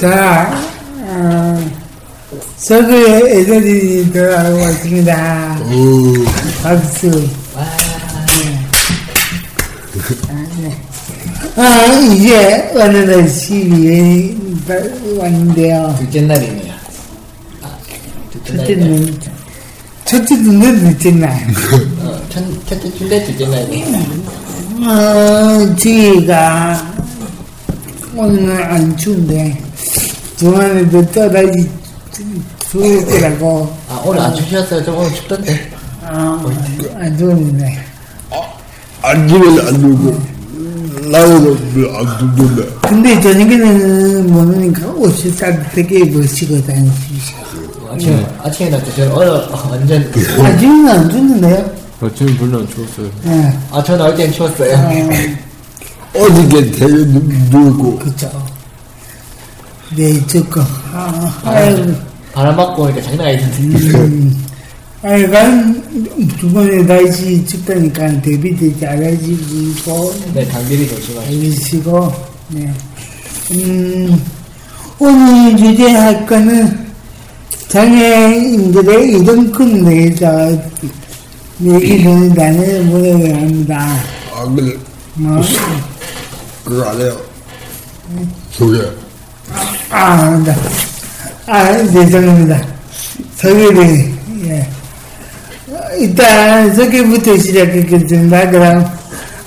자, 어, 서구의 애들이 돌아오고 왔습니다. 박수. 아, 네. 아, 이제 오늘은 12일 왔는데요. 둘째 날이네요. 아, 둘째 날이네. 첫째는, 첫째는 둘째 날. 어, 첫, 첫째 주인데 둘째 날이네. 어, 저희가 오늘은 안 추운데, 중간에도 떠다니 추울 거라고, 아, 오늘 안 추셨어요? 저 오늘 춥던데. 어, 안 추운데. 앉으면 안 나오면 안 듣는데 근데 저녁에는 모르니까 옷이 따뜻하게 입으시고 다니시죠. 아침에, 아침에 났죠. 저는 오늘 완전, 아직은 안 추는데요? 아침에 별로 안 추웠어요. 예, 아, 저는 어제 추웠어요. 어저께 되게 누고 그죠. 네, 저거. 아, 아이고, 바람 맞고 오니까 장난 아니던데. 음, 아이간 두 번에 다시 춥다니까 대비되지 잘하시고, 네, 감기를 조심하시고. 알리시고, 네. 음, 오늘 주제할 거는 장애인들의 이동 큰 내에서 얘기를 나눠보려고 합니다. 아 그래 뭐, 그거 안 해요 소개 아, 네. 아, 죄송합니다. 소개를, 예. 어, 일단 소개부터 시작하겠습니다. 그럼,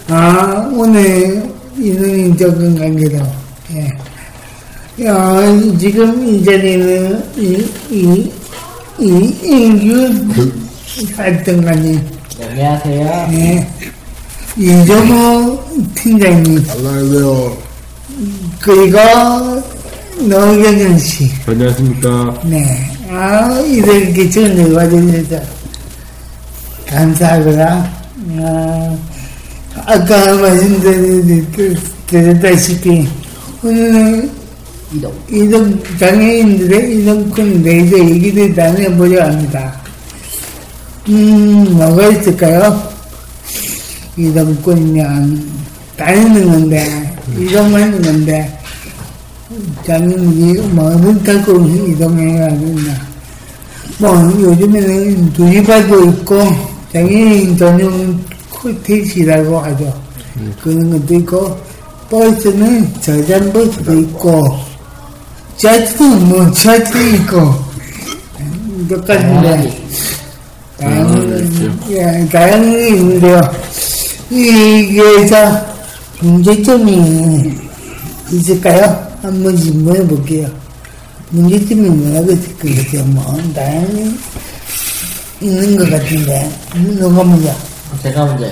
아, 오늘 인문적인 관계로, 예. 어, 지금 이 자리는 이, 이, 이, 인규 네, 안녕하세요. 예. 이정호 팀장님, 안녕하세요 그리고 노경현 씨, 안녕하십니까. 네. 아, 이렇게 전을 와주셔서 감사하고요. 아, 아까 말씀드렸다시피, 오늘은 이동. 이동, 장애인들의 이동권 내에서 얘기를 나눠보려 합니다. 음, 뭐가 있을까요? 이동권이면 다니는 건데, 이동하는 건데, 장애인이 뭐를 타고 이동해야 된다. 뭐, 요즘에는 누리바도 있고, 장애인 전용 코테이시라고 하죠. 그런 것도 있고, 버스는 저장버스도 있고, 지하철도 뭐, 지하철도 있고, 똑같은데, 다양한, 예, 다양하게 있는데요. 이게서 문제점이 있을까요? 한 번씩 물어볼게요. 문제점이 뭐라고 있을 것 같아요? 뭐, 다양히 있는 것 같은데, 누가 먼저? 제가 먼저.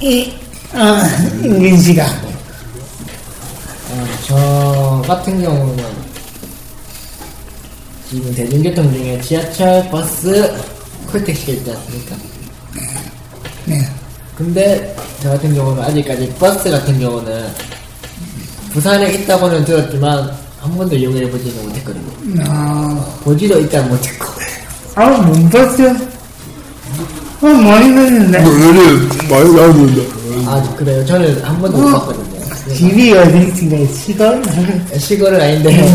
이, 아, 임긴 씨가. 어, 저 같은 경우는 지금 대중교통 중에 지하철, 버스, 콜택시가 있지 않습니까? 네. 근데 저 같은 경우는 아직까지 버스 같은 경우는 부산에 있다고는 들었지만 한 번도 이용해 보지는 못했거든요. 아, 보지도 일단 못했고. 아, 못 봤어요? 어, 많이 봤는데. 오늘은 많이 나오는데 아 그래요? 저는 한 번도 못 봤거든요. 집이 어디 있는가, 시골? 시골은 아닌데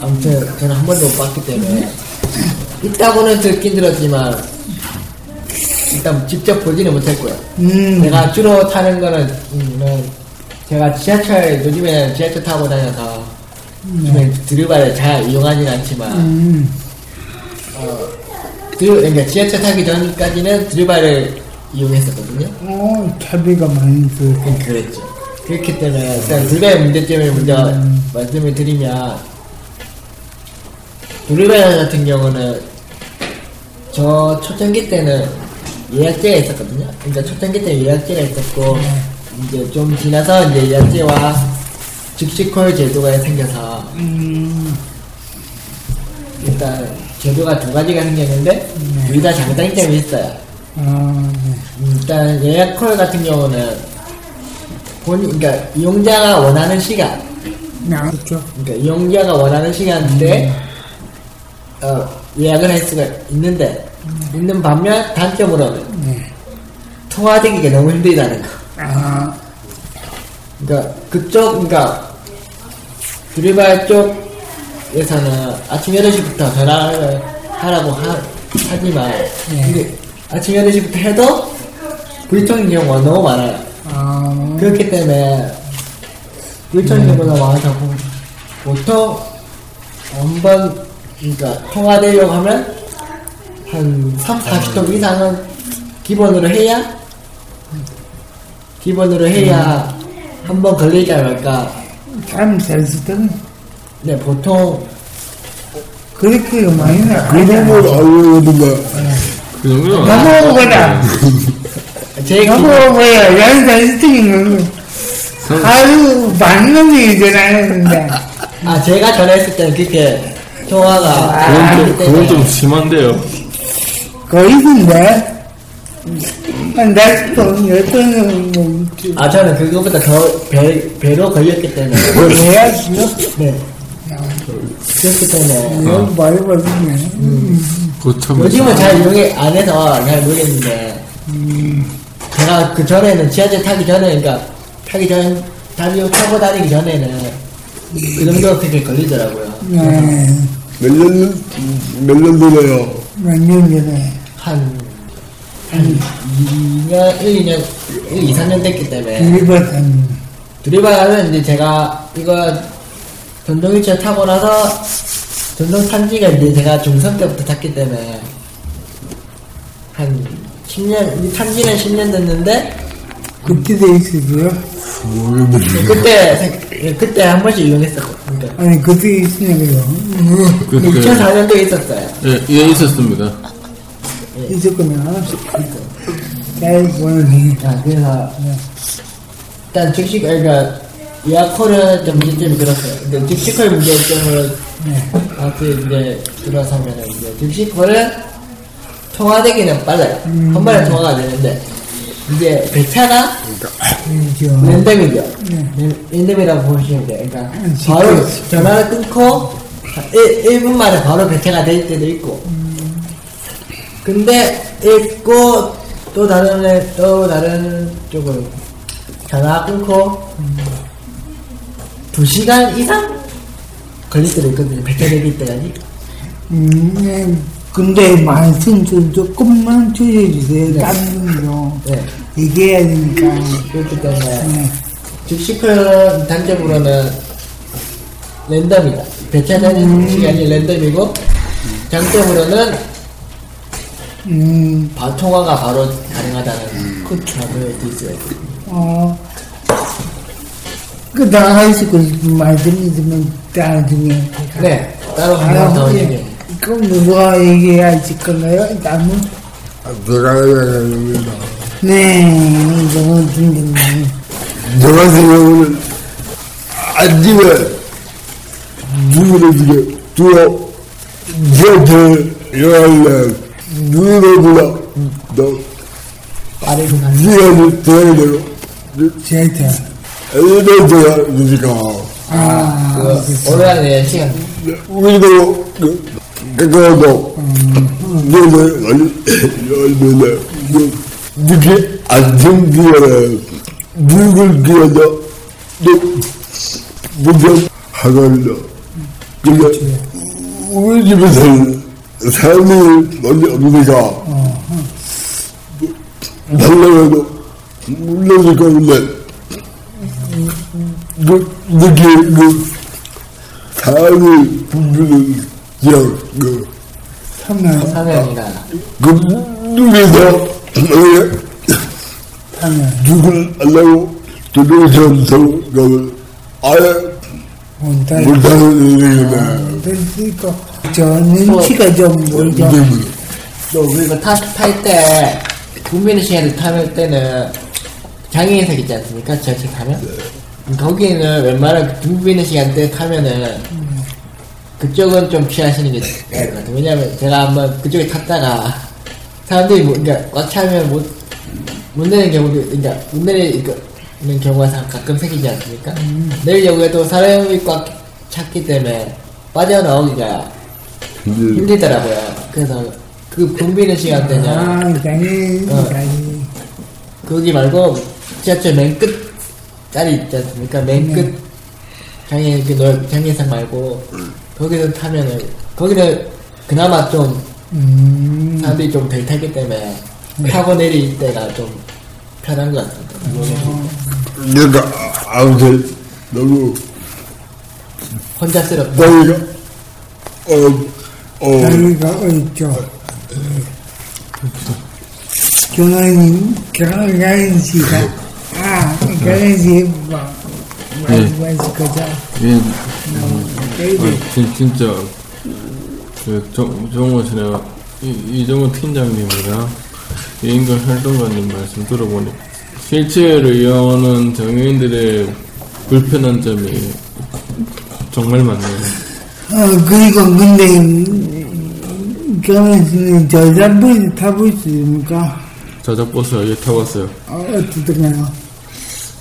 아무튼 저는 한 번도 못 봤기 때문에 있다고는 듣긴 들었지만 일단 직접 보지는 못했고요. 음, 내가 주로 타는 거는 음, 제가 지하철 요즘에 지하철 타고 다녀서 요즘에 드루바를 잘 이용하진 않지만 음, 드루, 그러니까 지하철 타기 전까지는 드루바를 이용했었거든요. 어, 차비가 많이 들고. 그랬죠. 그렇기 때문에 일단 두 가지 문제점을 먼저 말씀을 드리면 블루베리 같은 경우는 저 초창기 때는 예약제가 있었거든요. 그러니까 초창기 때 예약제가 있었고 이제 좀 지나서 이제 예약제와 즉시콜 제도가 생겨서 음, 일단 제도가 두 가지가 생겼는데 둘다 장단점이 있어요. 아, 네. 음, 일단 예약콜 같은 경우는 본 그러니까 이용자가 원하는 시간 나, 그렇죠. 그러니까 이용자가 원하는 시간인데 어, 예약을 할 수가 있는데 있는 반면 단점으로는 네. 통화되기가 너무 힘들다는 거. 아, 그러니까 그쪽 그러니까 드리발 쪽에서는 아침 8시부터 전화를 하라고 하, 하지만 근데 아침 8시부터 해도 불통인 경우가 너무 많아요. 아, 그렇기 때문에 불청이 경우가 많아서 보통 한번 그러니까 통화되려고 하면 한 3, 40통 이상은 기본으로 해야 기본으로 해야 한 번 걸리지 않을까 참 잘쓰던 네 보통 그렇게 많이 나. 그 정도는 알려주는데, 그 정도는. 제 기, 넘어오고요. 양 잘쓰던 거. 아유, 많은 놈이 전화했는데. 아 제가 전화했을 때는 그렇게 통화가 그건 많기 좀, 그건 좀 심한데요. 거의 있는데. 뭐, 아 저는 그거보다 더 배, 배로 걸렸기 때문에 해야지요. 네 그렇기 때문에 너무 많이 받았네. 거참. 요즘은 잘 이용해 안 해서 잘 모르겠는데 제가 그 전에는 지하철 타기 전에 그러니까 타기 전 타기 타고 다니기 전에는 그 정도 그렇게 걸리더라고요 네. 몇 년, 몇년 전에요. 몇년 전에. 한, 한 2년, 1, 2년, 1, 2, 3년 됐기 때문에 일버튼. 두리바는 이제 제가 이거 전동 휠체어 타고 나서 전동 탄지가 이제 제가 중3 때부터 탔기 때문에 한 10년, 이 탄지는 10년 됐는데 그때도 있었어요? 그때 생- 그때 한 번씩 이용했었고 그러니까 아니, 그때 있으냐고요. 그때, 2004년도에 있었어요. 예, 예, 있었습니다. 있었구나. 잘 보내니. 자 그래서 일단 즉시 그러니까 예약콜은 좀 문제점이 들었어요. 근데 즉시콜 문제점을 앞에 이제 들어서면은 이제 즉시콜은 통화되기는 빨라요. 한 번에 통화가 되는데 이제 배차가 그죠. 랜덤이죠. 랜- 랜덤이라고 보시면 돼요. 그러니까 바로 전화를 끊고 1, 분 만에 바로 배차가 될 때도 있고 근데 있고 또 다른 애- 또 다른 쪽은 전화 끊고 2시간 이상 걸릴 때도 있거든요. 배차되기 때까지. 음, 네. 근데 말씀 좀 조금만 줄여주세요. 다른 거. 네. 얘기해야 되니까. 그렇기 때문에 네. 즉시콜 단점으로는 랜덤이다. 배차되는 시간이 랜덤이고 장점으로는 음, 바, 통화가 바로 가능하다는 그 점을 들 수가 있거든요. 어. 그, 나 하시고 싶은 말씀 있으면 나중에. 네, 따로 더 얘기해. 그럼 누가 얘기해야 할 건가요? 나는? 제가 해야 됩니다. 네, 너무 힘드네. 저 같은 경우는 아침에 누구를 지게 두어 지하철 일 어날래 누구보다 더 빠르게 가는 시간이 되고. 제이터. 엘리베이터가 있으니까 아, 그 오르락내리락 시간. 우리도 그 가까워도 눈을 열면은 이렇게 안정기에 누굴 기어서 또 무슨 하걸로 근데 우리 집에서는 사람이 많이 없으니까 달라고 물러질 건데 그 느끼 그 사람이 부르는 그냥 그 참나. 사명이나 그 눈에서 누굴 알라고 도둑처럼 서로 아예 못하는 있고 저 눈치가 좀 보이죠. 또 그리고 탈때 국민의 시간을 타면 때는 장애인석 있지 않습니까? 지하철 타면 거기는 웬만한 국민의 시간 때 타면은 그쪽은 좀 피하시는 게 나을 것 같아요. 왜냐면 제가 한번 그쪽에 탔다가 사람들이 뭐, 그러니까 꽉 차면 못, 못 내는 경우도, 그러니까 못 내는 경우가 사- 가끔 생기지 않습니까? 내리려고 해도 사람이 꽉 찼기 때문에 빠져나오기가 힘들더라고요. 그래서 그 붐비는 시간대냐 아, 장애, 어. 장애. 거기 말고 지하철 맨 끝자리 있지 않습니까? 맨끝 장애 그 넓, 장애상 말고 거기서 타면은 거기는 그나마 좀 음, 사람들이 좀 덜 타기 때문에 타고 내릴 때가 좀 편한 것 같습니다. 내가 아무튼 너무 혼자스럽다. 나이가 어, 어있죠. 경환이, 경환 씨가, 아, 경환 씨, 뭐, 말씀하실 거죠. 예, 저희들 아, 진, 진짜 그 정, 정호 씨나 이- 이정호 팀장님이랑 이인근 활동가님 말씀 들어보니 휠체어를 이용하는 장애인들의 불편한 점이 정말 많네요. 어, 그리고 근데, 음, 씨는 저작버스 있습니까? 자작버스 여기 타봤어요. 어, 어떻던가요?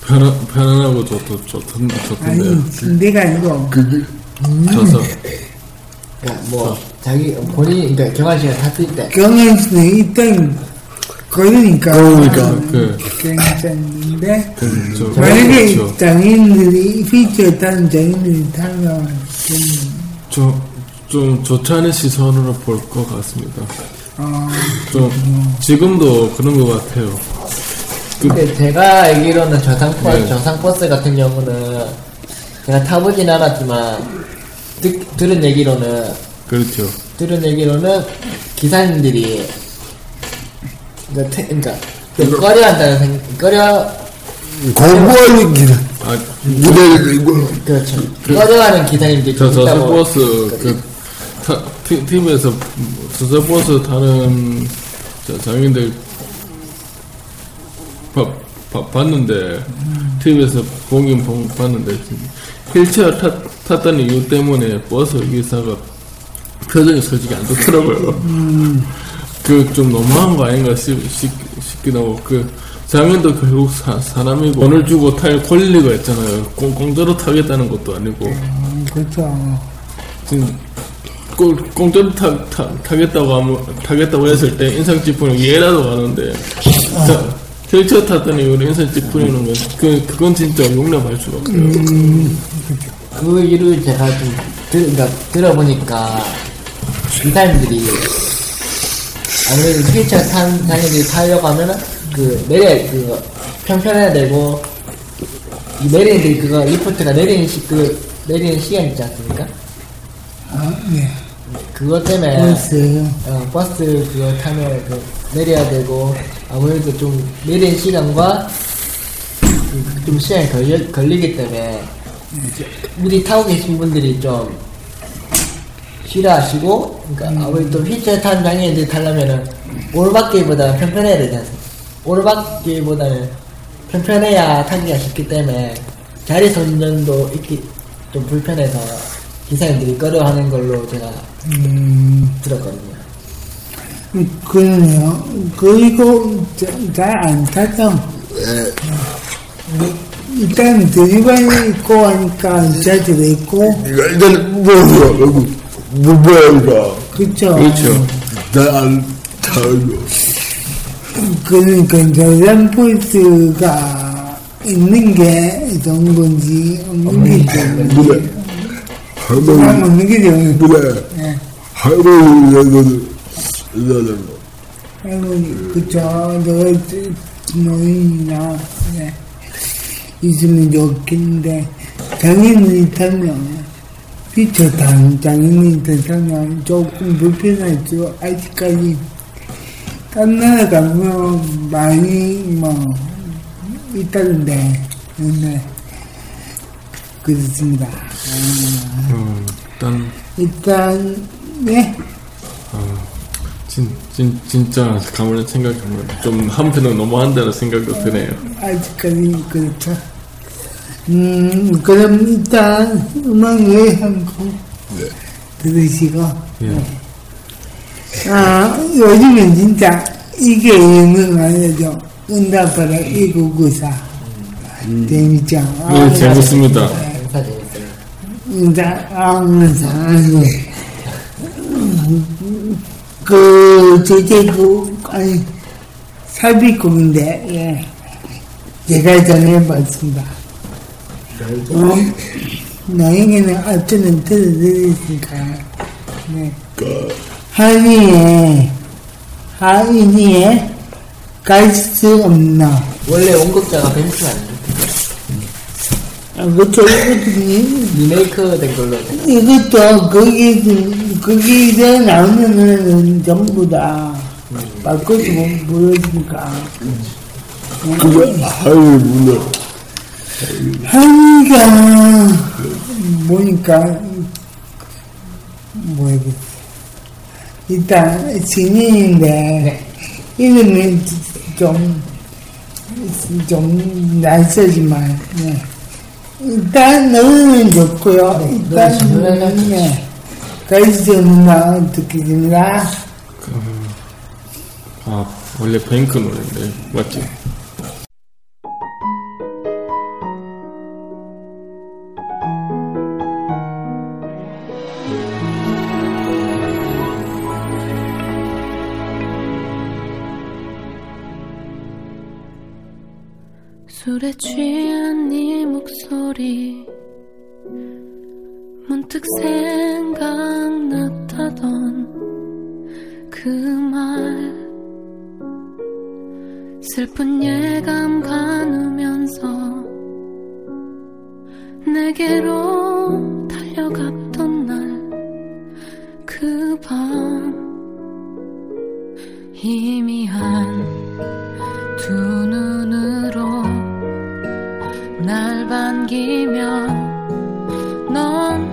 편안, 편안하고 좋, 좋, 좋던, 좋던데요. 아니, 내가 아니고, 그게 저서 그러니까 뭐 자기 본인이 그러니까 경환 씨가 탔을 때 경환 씨는 일단, 걸으니까. 걸으니까, 그, 괜찮은데, 그, 저, 만약에 그렇죠. 장인들이 피처 타는 장인들이 타면 좀 좀, 좀 좋지 않은 시선으로 볼 것 같습니다. 어, 좀, 지금도 그런 것 같아요. 근데 제가 알기로는 저상버스, 네. 저상버스 같은 경우는 제가 타보진 않았지만 듣, 들은 얘기로는 그렇죠. 들은 얘기로는 기사님들이 그러니까, 태- 그러니까 좀 꺼려한다는 생 꺼려 공부하는 길 아, 무대를 이거 그렇죠. 꺼려하는 기사님들이 저좀 있다고 저서버스 그 타, 티, TV에서 저서버스 타는 자, 장인들 봐, 봐, 봤는데 TV에서 공연 본- 봤는데 휠체어 탔, 탔다는 이유 때문에 버스 기사가 표정이 솔직히 안 좋더라고요. 그좀 너무한 거 아닌가 싶, 싶, 싶기도 하고 그 장인도 결국 사, 사람이고 돈을 주고 탈 권리가 있잖아요. 공, 공짜로 타겠다는 것도 아니고 음, 그렇죠. 지금 공- 공짜로 타, 타, 타겠다고 하면, 타겠다고 했을 때 인상 찌푸리는 이해라도 가는데 자, 휠체어 탔더니 우리 인상 찌푸리는 건 그, 그건 진짜 용납할 수가 없어요. 그 이유를 제가 좀 들, 그러니까 들어보니까 기사님들이 아무래도 휠체어 탄 장애인들이 타려고 하면은 그 내려 그 편편해야 되고 이 내리는 그거 리프트가 내리는 시, 그 내리는 시간 있지 않습니까? 아, 네. 그것 때문에 버스. 어, 버스 그거 타면 그 내려야 되고 아무래도 좀 내리는 시간과 그- 좀 시간이 걸리, 걸리기 때문에 우리 타고 계신 분들이 좀 싫어하시고 그러니까 아무래도 휠체어 타는 장애인들이 타려면은 오르막길보다 편편해야 되지 않습니까? 오르막길보다는 편편해야 타기가 쉽기 때문에 자리 선전도 있기 좀 불편해서 기사님들이 꺼려하는 걸로 제가 음, 들었거든요. 그러네요. 그리고 잘 안 타죠. 일단 드리반이 있고 하니까 자주도 있고, 이거 일단 뭐야 무배우가 그쵸. 그렇죠. 잘안 타고 그러니까 저장 포인트가 있는 게 좋은 건지, 없는 게 좋은 건지. 사람 할머니 없는 게 좋은 건지. 예. 할머니라고는 이러는 거 할머니, 그쵸. 저, 노인이나, 예. 있으면 좋겠는데, 장인이 타면, 피처 단 장인이 타면 조금 불편하죠. 아직까지. 딴 나라 가면 많이, 뭐, 있다던데. 네. 그렇습니다. 음, 일단 일단, 네. 진, 진, 진짜 가만히 생각하면 좀 한편은 너무한다는 생각도 드네요. 아직까지 그렇죠. 음, 그럼 일단 음악 노래 한곡 들으시고. 예. 아, 요즘은 진짜 이게 유명하죠. 응답하라 1994. 재밌죠? 아, 네, 재밌습니다. 행사 재밌어요. 응답, 아, 응답. 그, 제제국, 아니, 삽입곡인데, 예. 제가 전해봤습니다. 어, 나에게는 앞전은 들어드렸으니까, 네. 하위에, 하위에 갈 수 없나. 원래 원곡자가 벤츠 아니에요? 아, 이것도, 리메이크 된 걸로. 이것도, 거기, 거기서 나오는 전부 다 바꿔서 부르니까. 그게 하이 문화. 하니가, 보니까, 뭐야겠어. 일단, 신인인데, 이름이 좀, 좀 낯설지만, 네. 일단, 노래는 좋고요. 일단, 노래는 네. 가이즈 음악 듣겠습니다. 아, 원래 뱅크 노래인데, 맞지? 술에 취한 네 목소리 문득 생각났다던 그 말 슬픈 예감 가누면서 내게로 달려갔던 날 그 밤 희미한 두 눈으로 날 반기며 넌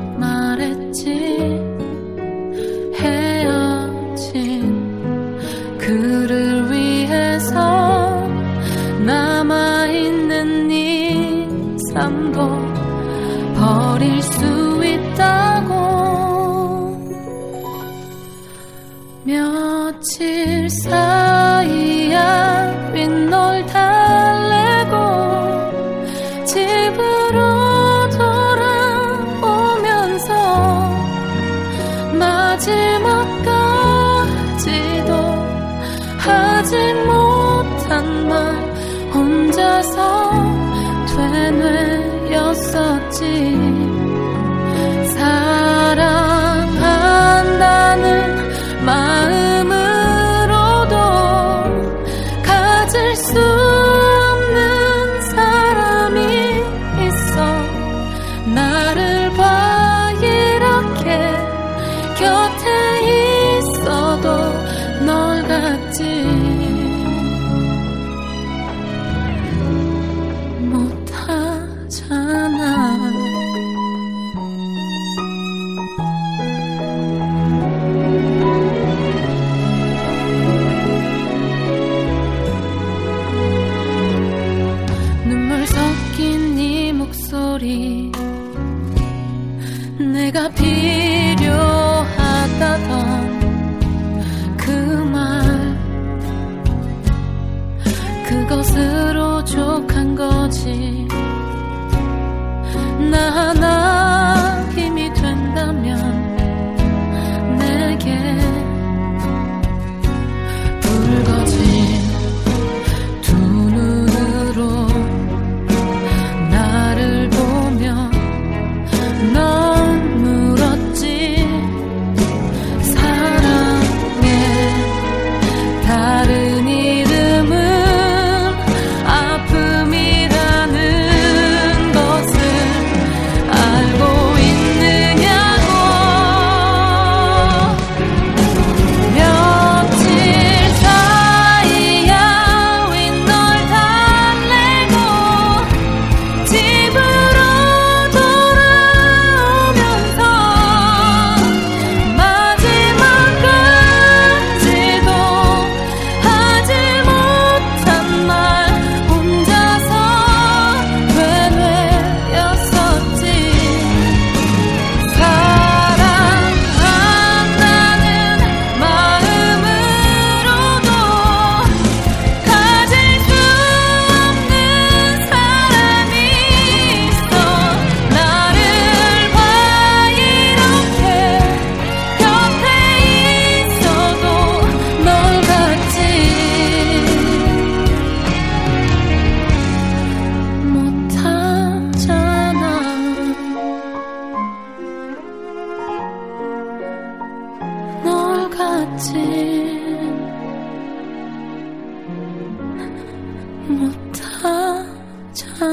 못하잖아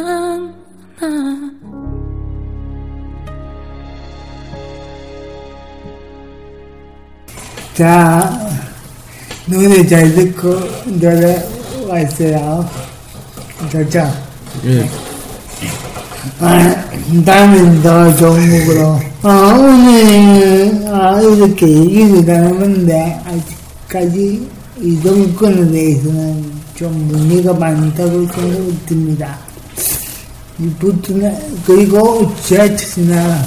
자 노래 잘 듣고 노래 왔어요 좋죠? 예. 아, 다음엔 더 좋은 곡으로. 아 어, 오늘 아, 이렇게 얘기를 나누는데, 아직까지 이 정권에 대해서는 좀 문제가 많다고 생각이 듭니다. 이 부트나, 그리고 지하철이나,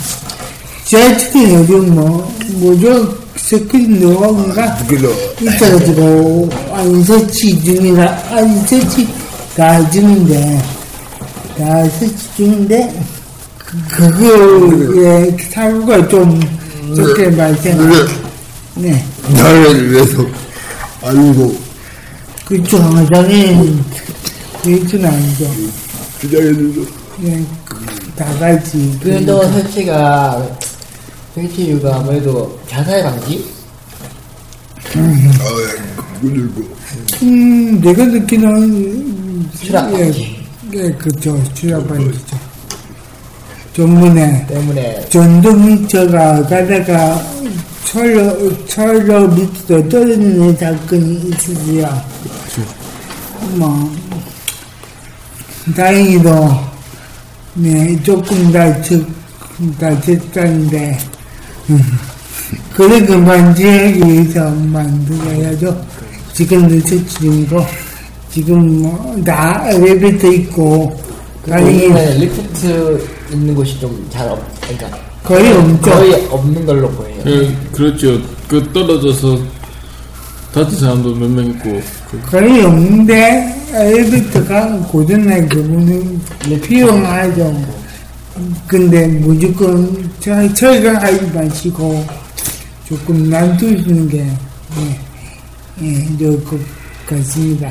지하철이 요즘 뭐, 뭐죠? 스크린 노화가 그래도 있어가지고, 안 설치 중이라, 안 설치 다 중인데, 다 설치 중인데, 그- 그거에 사고가 좀 적게 발생하네. 네. 나를 위해서 아니고 그쵸, 장애는, 그건 아니죠. 주장해줘서 네, 다 같이. 그 운동 설치가 설치 이유가 아무래도 자살 방지? 아, 그리고 음, 내가 느끼는, 음, 추락 예, 방지 예, 그쵸, 추락 방지 죠. 전문에, 때문에 전동차가 가다가 철로, 철로 밑으로 떨어지는 사건이 있으지요. 뭐, 다행히도, 네, 조금 다쳤, 다쳤다는데, 음, 그래도 만지하기 위해서 만들어야죠. 지금도 처치 중이고, 지금 뭐, 다 엘리베이터 있고, 다행히 요즘에 리프트 있는 곳이 좀 잘 없, 그러니까 거의 없죠. 거의 없는 걸로 보여요. 예, 그렇죠. 그 떨어져서 다친 사람도 몇 명 있고 그 거의 없는데 엘리베이터가 고장난 경우는 필요하죠. 근데 무조건 철- 철거하지 마시고 조금 놔두시는 게 예, 예, 좋을 것 같습니다.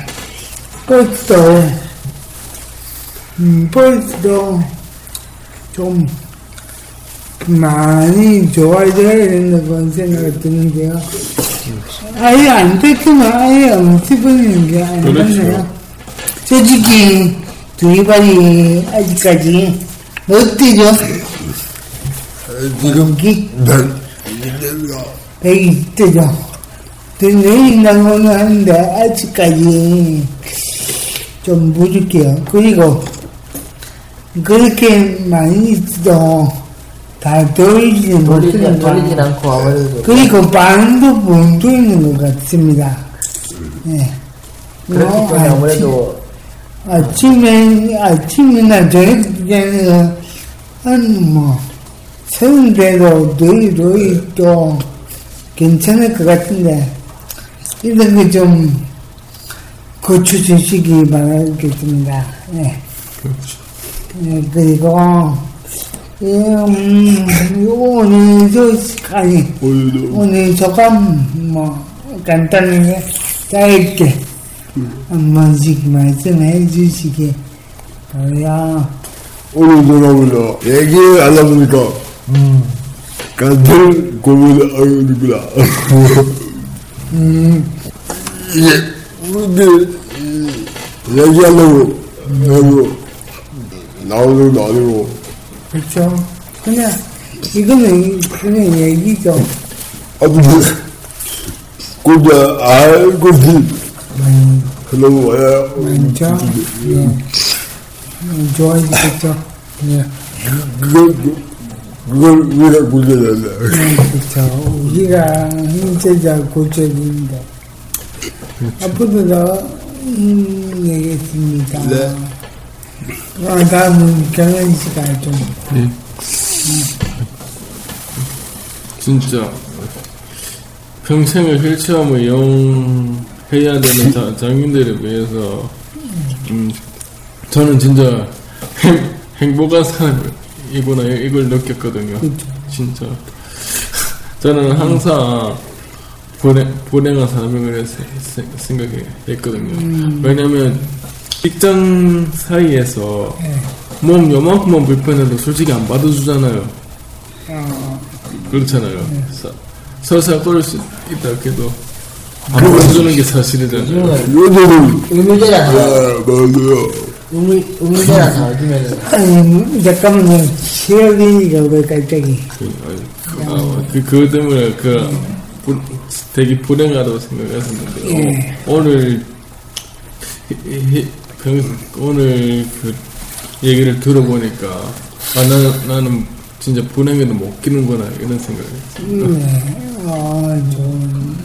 버스도 음, 버스도 좀 많이 좋아져야 된다고 생각이 드는데요. 아예 안 됐으면 아예 안 집어내는 게 그렇죠. 아니잖아요. 솔직히 두이발이 아직까지 어때죠? 지금 기난 내가 120대죠. 내린다고는 하는데 아직까지 좀 부족해요. 그리고 그렇게 많이 있어도 다 돌리지는 돌리진, 돌리진 않고 아무래도 그리고 반도 본도 있는 것 같습니다. 네. 그렇기 뭐, 때문에 아무래도 아침에, 아침이나 저녁 때는 한, 뭐, 서른대도 너희, 너희 또 괜찮을 것 같은데, 이런 거좀 고쳐주시기 바라겠습니다. 네. 네, 그리고, 예, 음, 오늘 저, 아니, 오늘도 오늘 소감 뭐 간단하게 짧게 한 번씩 말씀해 주시기 바라요. 오늘 돌아보다. 얘기를 안 하보니까? 같은 고민을 하고 있구나. 이게 우리들 이, 얘기하려고 하고 나오는 아니고 그렇죠? 그냥 이거는 그냥 얘기죠. 아무튼 혼자 알고지 그러고 와야 그렇죠? 예. 음, 좋아지겠죠? 예. 그걸 그걸 우리가 문제된다. 네, 그렇죠. 우리가 힘들자 고쳐진다. 앞으로도 더 힘내겠습니다. 네. 어, 다음은 경현 씨가 좀 예. 진짜 평생을 휠체어을 이용해야 되는 자, 장인들에 비해서 음, 저는 진짜 행, 행복한 사람이구나 이걸 느꼈거든요. 진짜 저는 항상 불행, 불행한 세- 생각했거든요. 왜냐면 직장 사이에서 몸 요만큼만 불편해도 솔직히 안 받아주잖아요. 그렇잖아요. 서- 설사 그럴 수 있다 해도 안 보여주는 게 사실이잖아요. 의무제라서 아, 맞아요. 의무, 의무제라서 아니, 잠깐만요. 시어리니까 왜 갑자기. 그, 아, 그, 때문에 그, 불- 되게 불행하다고 생각했었는데, 예. 어, 오늘, 히- 히- 병- 오늘 그 얘기를 들어보니까, 아, 나는, 나는 진짜 불행에도 못 끼는구나, 이런 생각을 했어요. 네, 어, 좋은,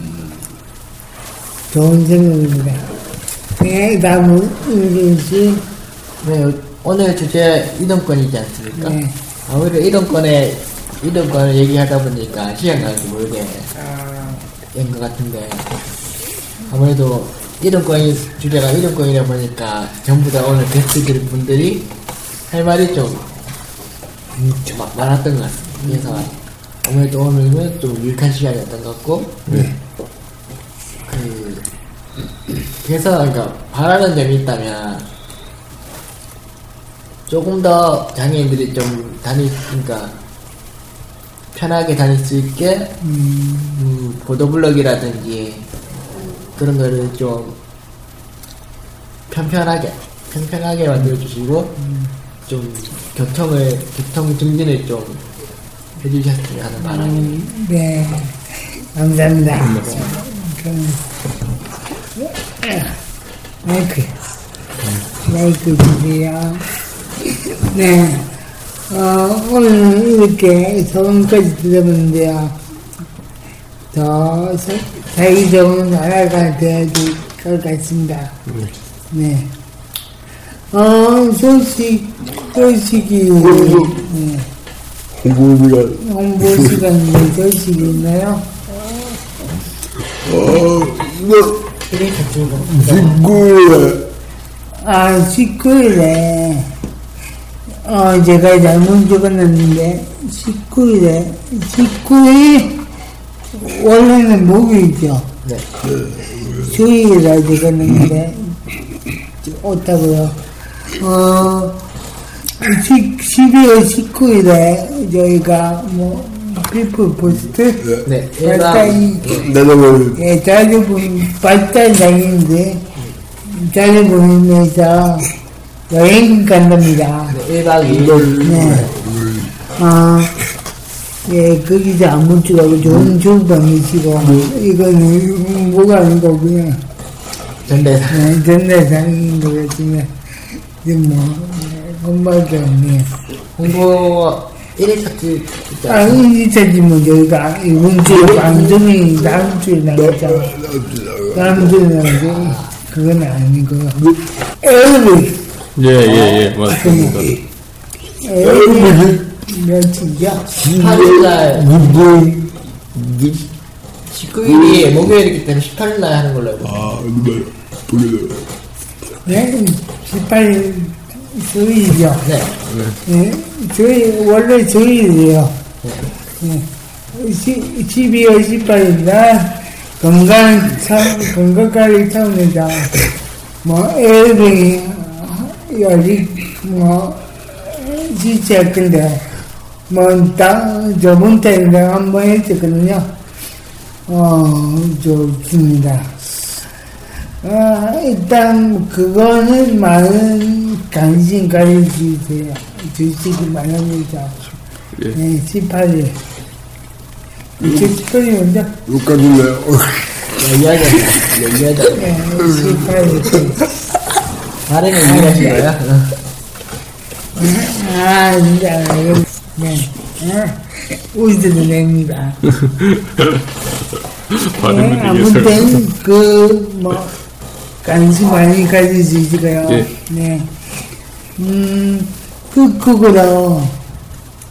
좋은 생각입니다. 네, 다음은 윤진 씨. 네, 오늘 주제 이동권이지 않습니까? 네. 아무래도 이동권에 이동권을 얘기하다 보니까 시간 가는지 모르게 된 것 같은데 아무래도 이동권이 주제가 이동권이다 보니까 전부 다 오늘 게스트들 분들이 할 말이 좀 마- 많았던 것 같습니다. 그래서 아무래도 오늘은 좀 유익한 시간이었던 것 같고 네. 그 그래서 그러니까 바라는 점이 있다면 조금 더 장애인들이 좀 다닐 그러니까 편하게 다닐 수 있게 음, 보도블럭이라든지 그런 거를 좀 편편하게 편편하게 만들어 주시고 좀 교통을 교통 증진을 좀 해주셨으면 하는 바람이 음, 네, 감사합니다. 마이크, 마이크 주세요. 네, 어, 오늘 이렇게 소원까지 들어봤는데요. 더 사- 살기 좋은 나라가 되어야 될것 같습니다. 네. 어, 소식, 소식이, 네. 홍보비가, 홍보 시간에 소식이 있나요? 어, 뭐, 거 친구에, 아, 19일에, 어, 제가 잘못 적어놨는데, 19일에, 19일, 원래는 목요일이죠. 네. 수요일이라 적었는데, 어다고요 어, 12월 19일에 저희가 뭐, 피플 포스트? 네, 발달, 내년을, 예, 자주 보는 발달장인데, 자주 보면서 여행 간답니다. 네, 1박 2일 네. 아, 예, 거기서 안묻주가고 좋은 정보 내시고, 이거는 뭐가 아니고 그냥, 전대사 네, 전대상인 것 같지만, 이제 뭐, 없네요. 홍보 1일 착지 아, 이차지 뭐, 저희가 이번 주에 방송이 다음 주에 나갔잖아. 다음 주에 나가고, 그건 아니고, 에어리, 예, 예, 예, 맞습니다. 에어 리 며칠이죠? 18일날 누구, 19일이 목요일이기 때문에 18일 날 하는 걸로 알고. 아, 누가, 보게 돼요. 네, 18일 수요일이죠. 네. 네, 저희, 원래 저희이에요. 네. 12월 18일 날 건강 차, 건강관리 차원에서 뭐, 애들이 여기 뭐, 지지할 건데, 뭐, 딱, 저번 달에 내가 한 번 했었거든요. 어, 좋습니다. 아, 일단, 그거는 많은 관심 가져주세요. 주시기 바랍니다. 예. 네, 18일. 이제 18일 먼저? 욕가줄래요? 얘기하자. 얘기하자. 네, 18일. 발음을 이해하신 거야? 아, 진짜, 네. 아, 됩니다. 발음을 네, 아무튼, 그, 뭐, 관심 많이 가져주시고요. 예. 네. 음, 그, 그거로,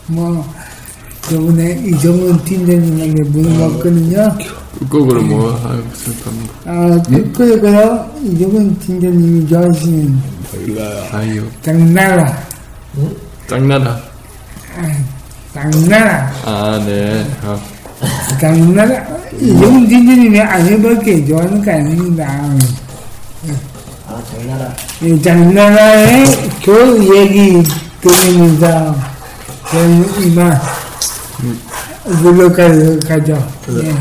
뭐, 저번에 이정은 팀장님한테 물어봤거든요. 꼭으로 뭐, 아유, 슬픕니다. 아, 그, 그거로 이정은 팀장님이 좋아하시는 아유, 장나라. 짱나라. 장나라. 아, 네. 아, 팀장님이 안 해볼게 좋아하는 거 아닙니다. 아, 장나라. 이 장나라의 그 얘기 들으면서 저는 이만 물러가죠. 예.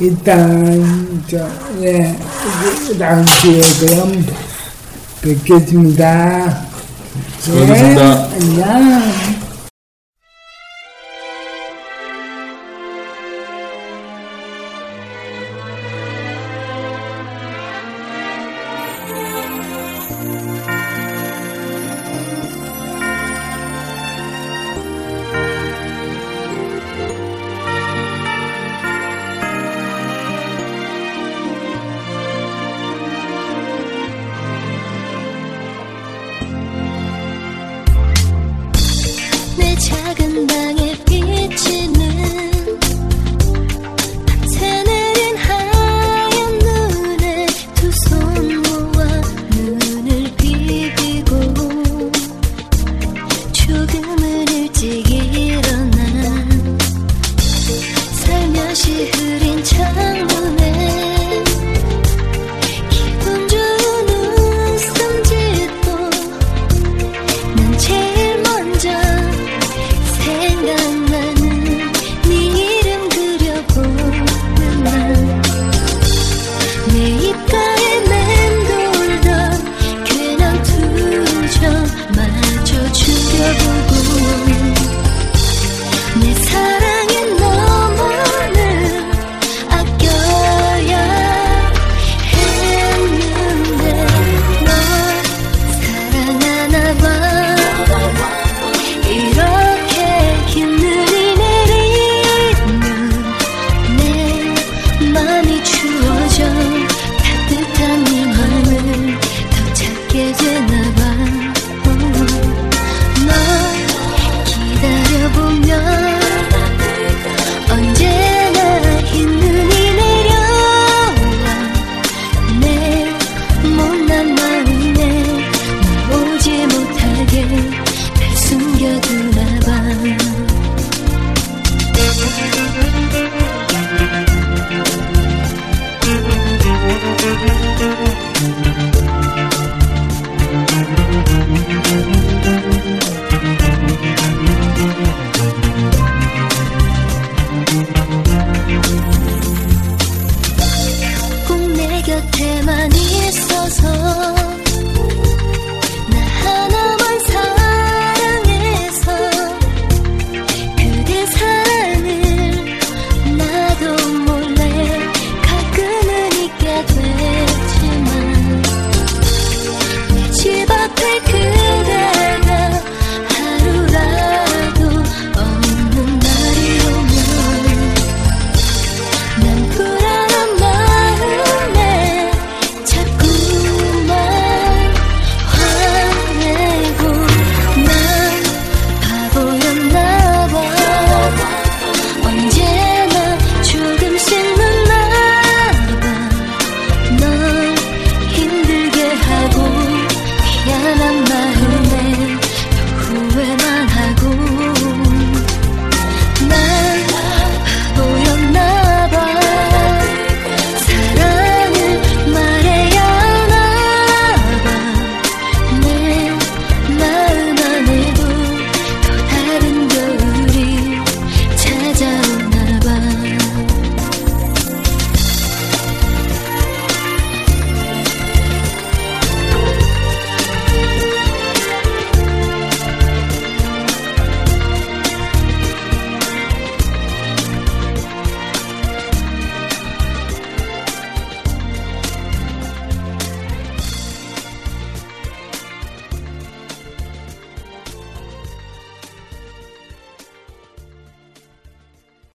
일단 저 예 다음 주에 그럼 뵙겠습니다. 수고하셨습니다. 네, 안녕.